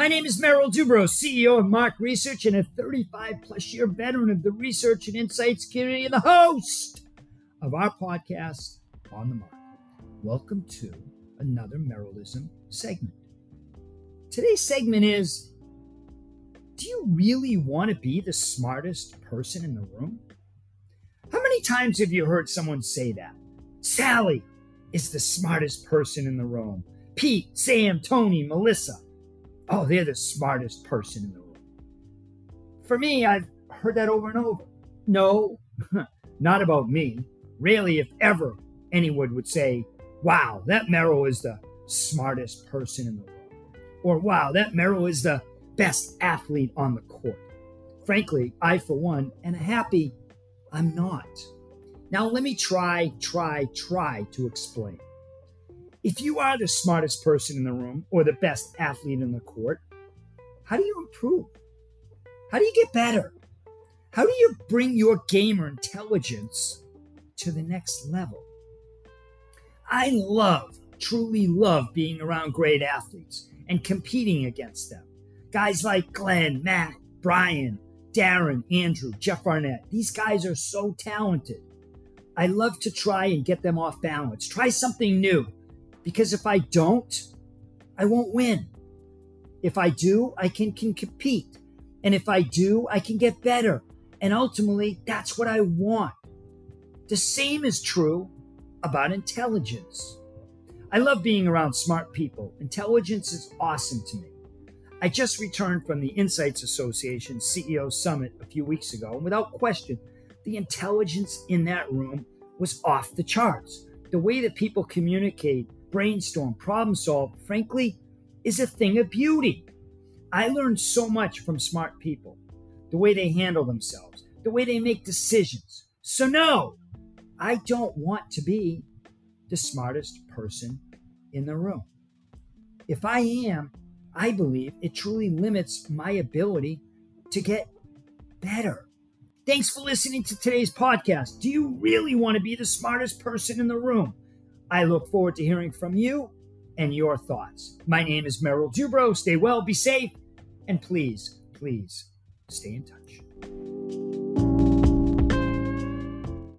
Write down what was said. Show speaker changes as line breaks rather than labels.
My name is Merrill Dubrow, CEO of M/A/R/C Research and a 35 plus year veteran of the research and insights community and the host of our podcast, On the Mark. Welcome to another Merrillism segment. Today's segment is Do you really want to be the smartest person in the room? How many times have you heard someone say that? Sally is the smartest person in the room. Pete, Sam, Tony, Melissa. Oh, they're the smartest person in the room. For me, I've heard that over and over. No, not about me. Really, if ever anyone would say, wow, that Merrill is the smartest person in the room. Or wow, that Merrill is the best athlete on the court. Frankly, I, for one, am happy I'm not. Now, let me try, try, try to explain. If you are the smartest person in the room or the best athlete in the court, how do you improve? How do you get better? How do you bring your gamer intelligence to the next level? I love, truly love being around great athletes and competing against them. Guys like Glenn, Matt, Brian, Darren, Andrew, Jeff Arnett. These guys are so talented. I love to try and get them off balance. Try something new. Because if I don't, I won't win. If I do, I can, can compete. And if I do, I can get better. And ultimately, that's what I want. The same is true about intelligence. I love being around smart people. Intelligence is awesome to me. I just returned from the Insights Association CEO Summit a few weeks ago, and without question, the intelligence in that room was off the charts. The way that people communicate, brainstorm, problem solve, frankly, is a thing of beauty. I learned so much from smart people the way they handle themselves, the way they make decisions. So, no, I don't want to be the smartest person in the room. If I am, I believe it truly limits my ability to get better. Thanks for listening to today's podcast. Do you really want to be the smartest person in the room? I look forward to hearing from you and your thoughts. My name is Merrill Dubrow. Stay well, be safe, and please, please stay in touch.